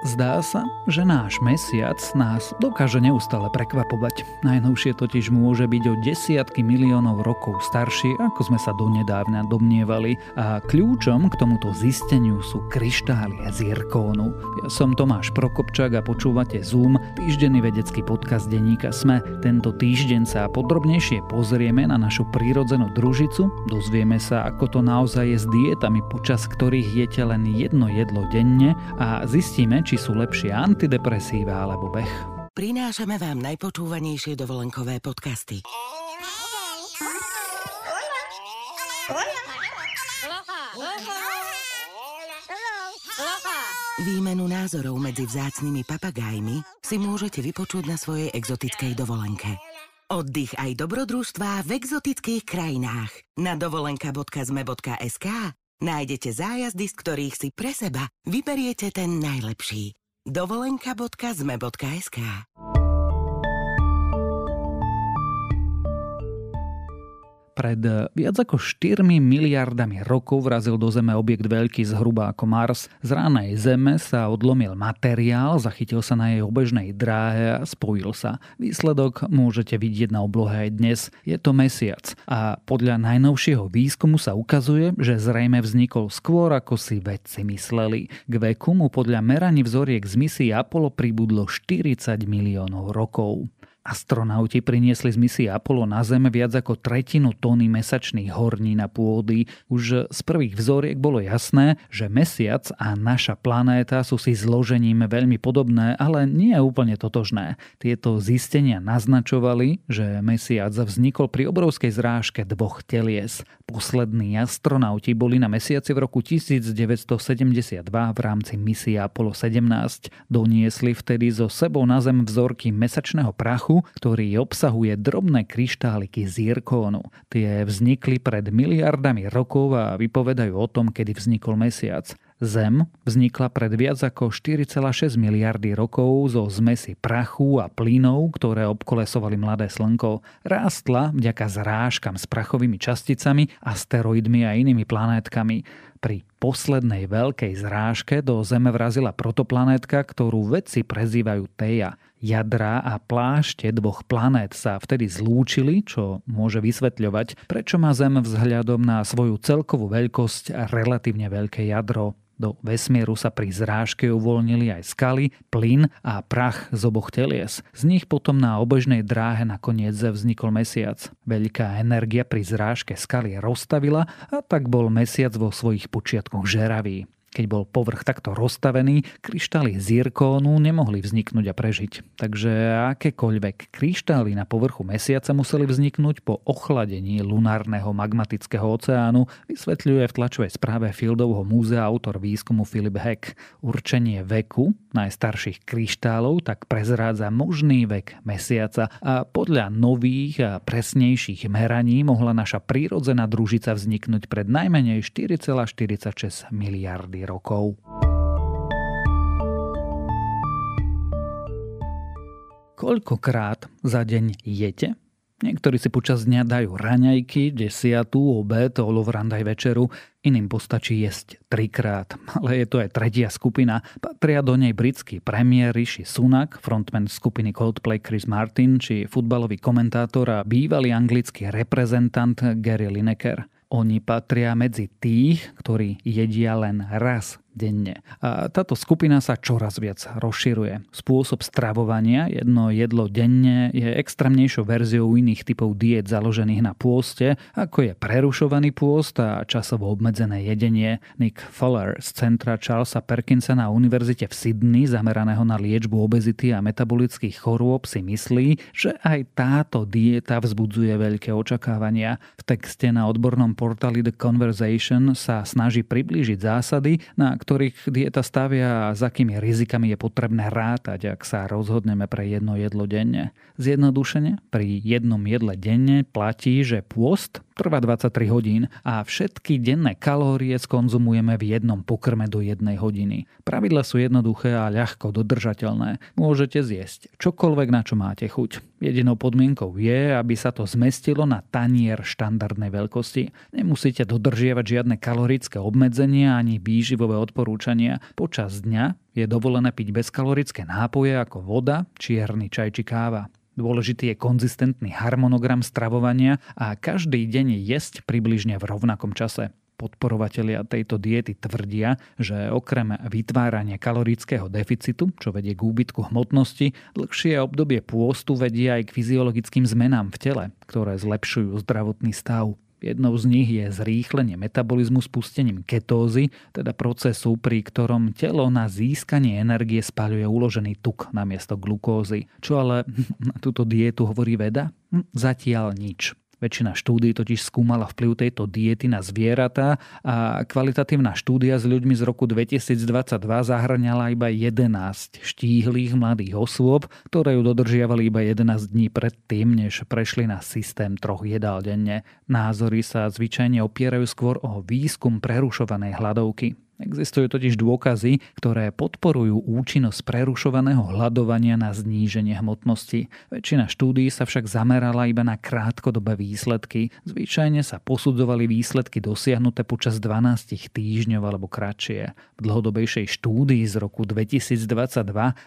Zdá sa, že náš mesiac nás dokáže neustále prekvapovať. Najnovšie totiž môže byť o desiatky miliónov rokov starší, ako sme sa donedávna domnievali. A kľúčom k tomuto zisteniu sú kryštály zirkónu. Ja som Tomáš Prokopčák a počúvate Zoom, týždenný vedecký podcast denníka Sme. Tento týždeň sa podrobnejšie pozrieme na našu prírodzenú družicu, dozvieme sa, ako to naozaj je s dietami, počas ktorých jete len jedno jedlo denne a zistíme, či sú lepšie antidepresíva alebo beh. Prinášame vám najpočúvanejšie dovolenkové podcasty. Výmenu názorov medzi vzácnými papagájmi si môžete vypočuť na svojej exotickej dovolenke. Oddych aj dobrodružstvá v exotických krajinách. Na dovolenka.zme.sk nájdete zájazdy, z ktorých si pre seba vyberiete ten najlepší. dovolenka.zme.sk Pred eh, viac ako 4 miliardami rokov vrazil do Zeme objekt veľký zhruba ako Mars. Z ránej Zeme sa odlomil materiál, zachytil sa na jej obežnej dráhe a spojil sa. Výsledok môžete vidieť na oblohe aj dnes. Je to mesiac. A podľa najnovšieho výskumu sa ukazuje, že zrejme vznikol skôr ako si vedci mysleli. K veku mu podľa meraní vzoriek z misie Apollo pribudlo 40 miliónov rokov. Astronauti priniesli z misie Apollo na Zem viac ako tretinu tóny mesačných horní na pôdy. Už z prvých vzoriek bolo jasné, že Mesiac a naša planéta sú si zložením veľmi podobné, ale nie úplne totožné. Tieto zistenia naznačovali, že Mesiac vznikol pri obrovskej zrážke dvoch telies. Poslední astronauti boli na Mesiaci v roku 1972 v rámci misie Apollo 17. Doniesli vtedy so sebou na Zem vzorky mesačného prachu prachu, ktorý obsahuje drobné kryštáliky zirkónu. Tie vznikli pred miliardami rokov a vypovedajú o tom, kedy vznikol mesiac. Zem vznikla pred viac ako 4,6 miliardy rokov zo zmesi prachu a plynov, ktoré obkolesovali mladé slnko. Rástla vďaka zrážkam s prachovými časticami, asteroidmi a inými planétkami. Pri poslednej veľkej zrážke do Zeme vrazila protoplanétka, ktorú vedci prezývajú Teja. Jadra a plášte dvoch planét sa vtedy zlúčili, čo môže vysvetľovať, prečo má Zem vzhľadom na svoju celkovú veľkosť relatívne veľké jadro. Do vesmieru sa pri zrážke uvoľnili aj skaly, plyn a prach z oboch telies. Z nich potom na obežnej dráhe nakoniec vznikol mesiac. Veľká energia pri zrážke skaly rozstavila a tak bol mesiac vo svojich počiatkoch žeravý. Keď bol povrch takto rozstavený, kryštály zirkónu nemohli vzniknúť a prežiť. Takže akékoľvek kryštály na povrchu mesiaca museli vzniknúť po ochladení lunárneho magmatického oceánu, vysvetľuje v tlačovej správe Fieldovho múzea autor výskumu Philip Heck. Určenie veku najstarších kryštálov tak prezrádza možný vek mesiaca a podľa nových a presnejších meraní mohla naša prírodzená družica vzniknúť pred najmenej 4,46 miliardy rokov. Koľkokrát za deň jete? Niektorí si počas dňa dajú raňajky, desiatú, obed, olovrandaj večeru, iným postačí jesť trikrát. Ale je to aj tretia skupina. Patria do nej britský premiér Rishi Sunak, frontman skupiny Coldplay Chris Martin, či futbalový komentátor a bývalý anglický reprezentant Gary Lineker. Oni patria medzi tých, ktorí jedia len raz denne. A táto skupina sa čoraz viac rozširuje. Spôsob stravovania, jedno jedlo denne, je extrémnejšou verziou iných typov diet založených na pôste, ako je prerušovaný pôst a časovo obmedzené jedenie. Nick Fuller z centra Charlesa Perkinsona na univerzite v Sydney, zameraného na liečbu obezity a metabolických chorôb, si myslí, že aj táto dieta vzbudzuje veľké očakávania. V texte na odbornom portáli The Conversation sa snaží priblížiť zásady, na ktorých dieta stavia a s akými rizikami je potrebné rátať, ak sa rozhodneme pre jedno jedlo denne. Zjednodušene, pri jednom jedle denne platí, že pôst trvá 23 hodín a všetky denné kalórie skonzumujeme v jednom pokrme do jednej hodiny. Pravidla sú jednoduché a ľahko dodržateľné. Môžete zjesť čokoľvek, na čo máte chuť. Jedinou podmienkou je, aby sa to zmestilo na tanier štandardnej veľkosti. Nemusíte dodržiavať žiadne kalorické obmedzenia ani výživové odporúčania. Počas dňa je dovolené piť bezkalorické nápoje ako voda, čierny čaj či káva. Dôležitý je konzistentný harmonogram stravovania a každý deň jesť približne v rovnakom čase. Podporovatelia tejto diety tvrdia, že okrem vytvárania kalorického deficitu, čo vedie k úbytku hmotnosti, dlhšie obdobie pôstu vedie aj k fyziologickým zmenám v tele, ktoré zlepšujú zdravotný stav. Jednou z nich je zrýchlenie metabolizmu spustením ketózy, teda procesu, pri ktorom telo na získanie energie spaľuje uložený tuk namiesto glukózy. Čo ale na túto dietu hovorí veda? Hm, zatiaľ nič. Väčšina štúdí totiž skúmala vplyv tejto diety na zvieratá a kvalitatívna štúdia s ľuďmi z roku 2022 zahrňala iba 11 štíhlých mladých osôb, ktoré ju dodržiavali iba 11 dní predtým, než prešli na systém troch jedál denne. Názory sa zvyčajne opierajú skôr o výskum prerušovanej hladovky. Existujú totiž dôkazy, ktoré podporujú účinnosť prerušovaného hľadovania na zníženie hmotnosti. Väčšina štúdií sa však zamerala iba na krátkodobé výsledky. Zvyčajne sa posudzovali výsledky dosiahnuté počas 12 týždňov alebo kratšie. V dlhodobejšej štúdii z roku 2022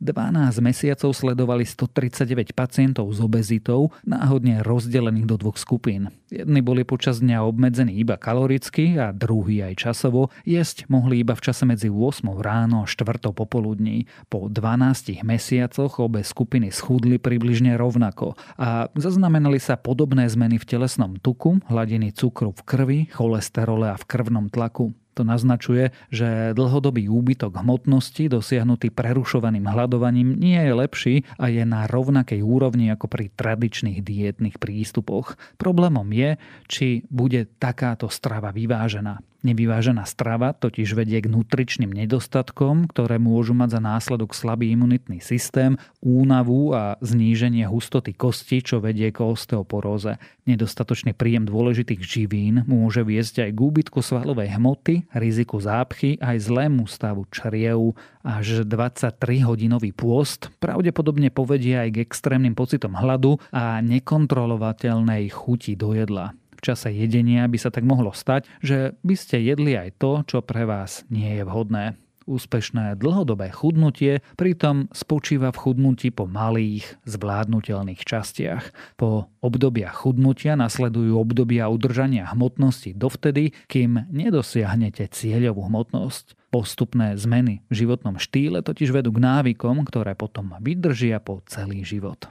12 mesiacov sledovali 139 pacientov s obezitou, náhodne rozdelených do dvoch skupín. Jedni boli počas dňa obmedzení iba kaloricky a druhý aj časovo. Jesť mohli iba v čase medzi 8 ráno a 4 popoludní. Po 12 mesiacoch obe skupiny schudli približne rovnako a zaznamenali sa podobné zmeny v telesnom tuku, hladiny cukru v krvi, cholesterole a v krvnom tlaku. To naznačuje, že dlhodobý úbytok hmotnosti dosiahnutý prerušovaným hľadovaním nie je lepší a je na rovnakej úrovni ako pri tradičných dietných prístupoch. Problémom je, či bude takáto strava vyvážená. Nevyvážená strava totiž vedie k nutričným nedostatkom, ktoré môžu mať za následok slabý imunitný systém, únavu a zníženie hustoty kosti, čo vedie k osteoporóze. Nedostatočný príjem dôležitých živín môže viesť aj k úbytku svalovej hmoty, riziku zápchy aj zlému stavu čriev. Až 23-hodinový pôst pravdepodobne povedie aj k extrémnym pocitom hladu a nekontrolovateľnej chuti do jedla. V čase jedenia by sa tak mohlo stať, že by ste jedli aj to, čo pre vás nie je vhodné. Úspešné dlhodobé chudnutie pritom spočíva v chudnutí po malých, zvládnutelných častiach. Po obdobiach chudnutia nasledujú obdobia udržania hmotnosti dovtedy, kým nedosiahnete cieľovú hmotnosť. Postupné zmeny v životnom štýle totiž vedú k návykom, ktoré potom vydržia po celý život.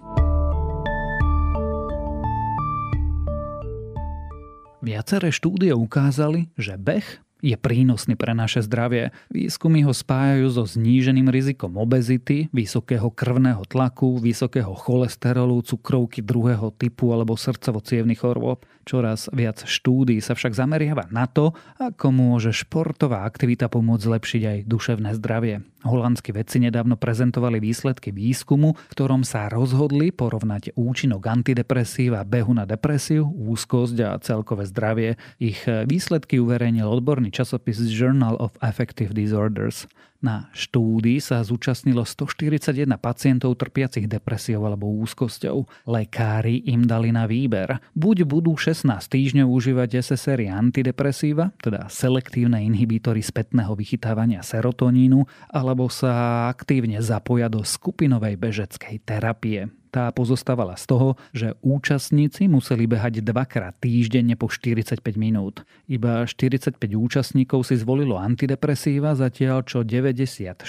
Viaceré štúdie ukázali, že beh je prínosný pre naše zdravie. Výskumy ho spájajú so zníženým rizikom obezity, vysokého krvného tlaku, vysokého cholesterolu, cukrovky druhého typu alebo srdcovo chorôb. Čoraz viac štúdí sa však zameriava na to, ako môže športová aktivita pomôcť zlepšiť aj duševné zdravie. Holandskí vedci nedávno prezentovali výsledky výskumu, v ktorom sa rozhodli porovnať účinok antidepresív a behu na depresiu, úzkosť a celkové zdravie. Ich výsledky uverejnil odborný časopis Journal of Affective Disorders. Na štúdii sa zúčastnilo 141 pacientov trpiacich depresiou alebo úzkosťou. Lekári im dali na výber. Buď budú 16 týždňov užívať SSRI antidepresíva, teda selektívne inhibitory spätného vychytávania serotonínu, alebo sa aktívne zapoja do skupinovej bežeckej terapie. Tá pozostávala z toho, že účastníci museli behať dvakrát týždenne po 45 minút. Iba 45 účastníkov si zvolilo antidepresíva, zatiaľ čo 96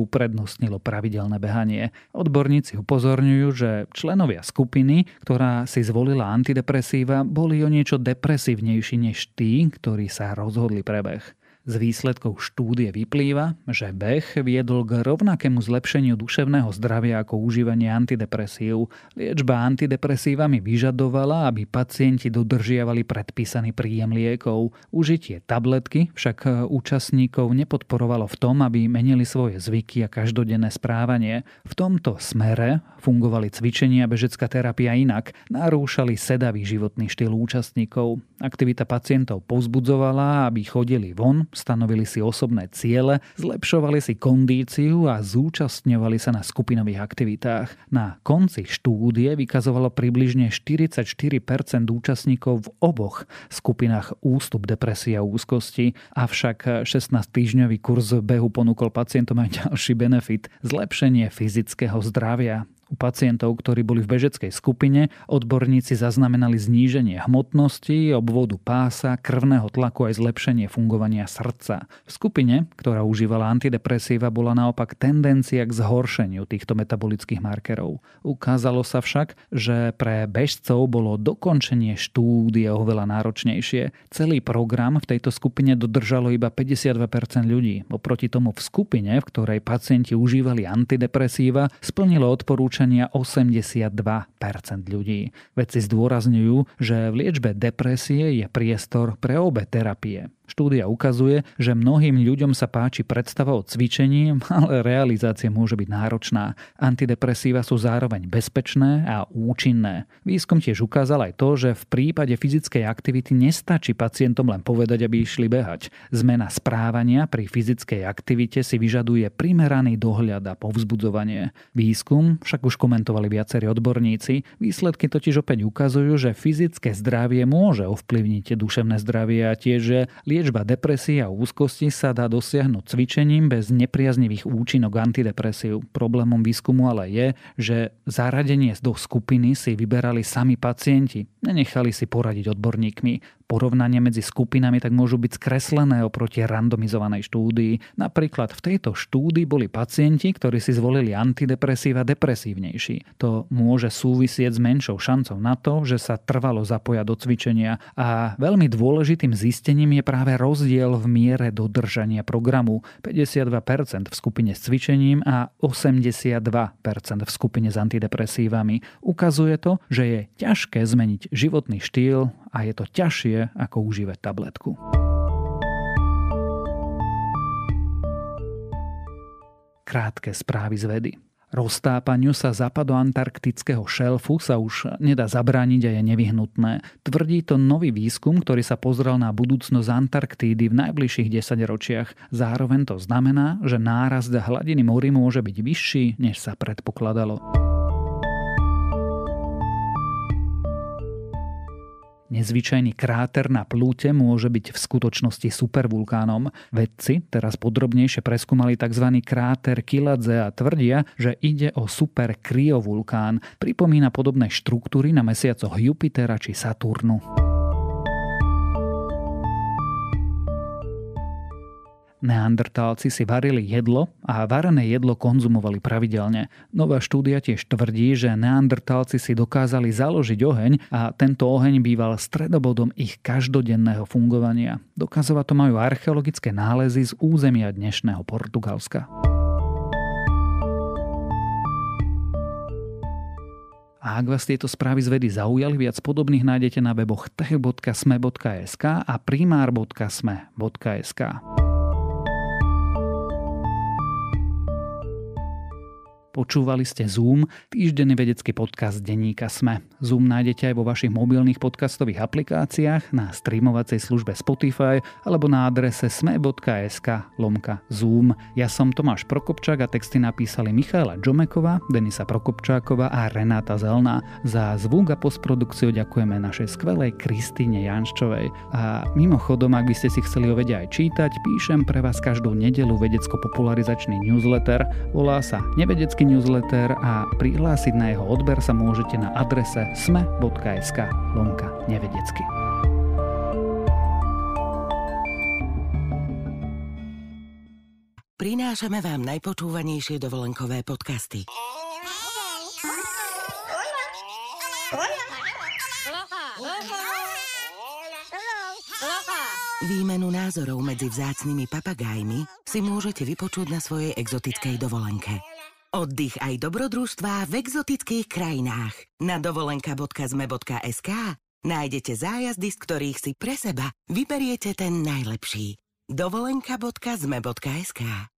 uprednostnilo pravidelné behanie. Odborníci upozorňujú, že členovia skupiny, ktorá si zvolila antidepresíva, boli o niečo depresívnejší než tí, ktorí sa rozhodli prebeh. Z výsledkov štúdie vyplýva, že beh viedol k rovnakému zlepšeniu duševného zdravia ako užívanie antidepresív. Liečba antidepresívami vyžadovala, aby pacienti dodržiavali predpísaný príjem liekov. Užitie tabletky však účastníkov nepodporovalo v tom, aby menili svoje zvyky a každodenné správanie. V tomto smere fungovali cvičenia bežecká terapia inak, narúšali sedavý životný štýl účastníkov. Aktivita pacientov povzbudzovala, aby chodili von, stanovili si osobné ciele, zlepšovali si kondíciu a zúčastňovali sa na skupinových aktivitách. Na konci štúdie vykazovalo približne 44% účastníkov v oboch skupinách ústup depresie a úzkosti, avšak 16-týždňový kurz behu ponúkol pacientom aj ďalší benefit – zlepšenie fyzického zdravia. U pacientov, ktorí boli v bežeckej skupine, odborníci zaznamenali zníženie hmotnosti, obvodu pása, krvného tlaku aj zlepšenie fungovania srdca. V skupine, ktorá užívala antidepresíva, bola naopak tendencia k zhoršeniu týchto metabolických markerov. Ukázalo sa však, že pre bežcov bolo dokončenie štúdie oveľa náročnejšie. Celý program v tejto skupine dodržalo iba 52% ľudí. Oproti tomu v skupine, v ktorej pacienti užívali antidepresíva, splnilo odporúčanie odporúčania 82% ľudí. Vedci zdôrazňujú, že v liečbe depresie je priestor pre obe terapie. Štúdia ukazuje, že mnohým ľuďom sa páči predstava o cvičení, ale realizácia môže byť náročná. Antidepresíva sú zároveň bezpečné a účinné. Výskum tiež ukázal aj to, že v prípade fyzickej aktivity nestačí pacientom len povedať, aby išli behať. Zmena správania pri fyzickej aktivite si vyžaduje primeraný dohľad a povzbudzovanie. Výskum však už komentovali viacerí odborníci. Výsledky totiž opäť ukazujú, že fyzické zdravie môže ovplyvniť duševné zdravie a tiež, že Liečba depresie a úzkosti sa dá dosiahnuť cvičením bez nepriaznivých účinok antidepresív. Problémom výskumu ale je, že zaradenie do skupiny si vyberali sami pacienti. Nenechali si poradiť odborníkmi. Porovnania medzi skupinami tak môžu byť skreslené oproti randomizovanej štúdii. Napríklad v tejto štúdii boli pacienti, ktorí si zvolili antidepresíva depresívnejší. To môže súvisieť s menšou šancou na to, že sa trvalo zapoja do cvičenia a veľmi dôležitým zistením je práve rozdiel v miere dodržania programu 52% v skupine s cvičením a 82% v skupine s antidepresívami. Ukazuje to, že je ťažké zmeniť životný štýl a je to ťažšie ako užívať tabletku. Krátke správy z vedy. Roztápaniu sa západoantarktického šelfu sa už nedá zabrániť a je nevyhnutné. Tvrdí to nový výskum, ktorý sa pozrel na budúcnosť Antarktídy v najbližších 10 ročiach. Zároveň to znamená, že nárast hladiny mori môže byť vyšší, než sa predpokladalo. Nezvyčajný kráter na plúte môže byť v skutočnosti supervulkánom. Vedci teraz podrobnejšie preskúmali tzv. kráter Kiladze a tvrdia, že ide o super kryovulkán. Pripomína podobné štruktúry na mesiacoch Jupitera či Saturnu. Neandertálci si varili jedlo a varené jedlo konzumovali pravidelne. Nová štúdia tiež tvrdí, že neandertálci si dokázali založiť oheň a tento oheň býval stredobodom ich každodenného fungovania. Dokazovať to majú archeologické nálezy z územia dnešného Portugalska. A ak vás tieto správy z vedy zaujali, viac podobných nájdete na weboch tech.sme.sk a primár.sme.sk. Počúvali ste Zoom, týždenný vedecký podcast denníka Sme. Zoom nájdete aj vo vašich mobilných podcastových aplikáciách, na streamovacej službe Spotify alebo na adrese sme.sk lomka Zoom. Ja som Tomáš Prokopčák a texty napísali Michaela Džomeková, Denisa Prokopčáková a Renáta Zelná. Za zvuk a postprodukciu ďakujeme našej skvelej Kristýne Janščovej. A mimochodom, ak by ste si chceli o vede aj čítať, píšem pre vás každú nedelu vedecko-popularizačný newsletter. Volá sa Nevedecký vedecký newsletter a prihlásiť na jeho odber sa môžete na adrese sme.sk lomka nevedecky. Prinášame vám najpočúvanejšie dovolenkové podcasty. Výmenu názorov medzi vzácnými papagajmi si môžete vypočuť na svojej exotickej dovolenke. Oddych aj dobrodružstvá v exotických krajinách. Na dovolenka.zme.sk nájdete zájazdy, z ktorých si pre seba vyberiete ten najlepší. dovolenka.zme.sk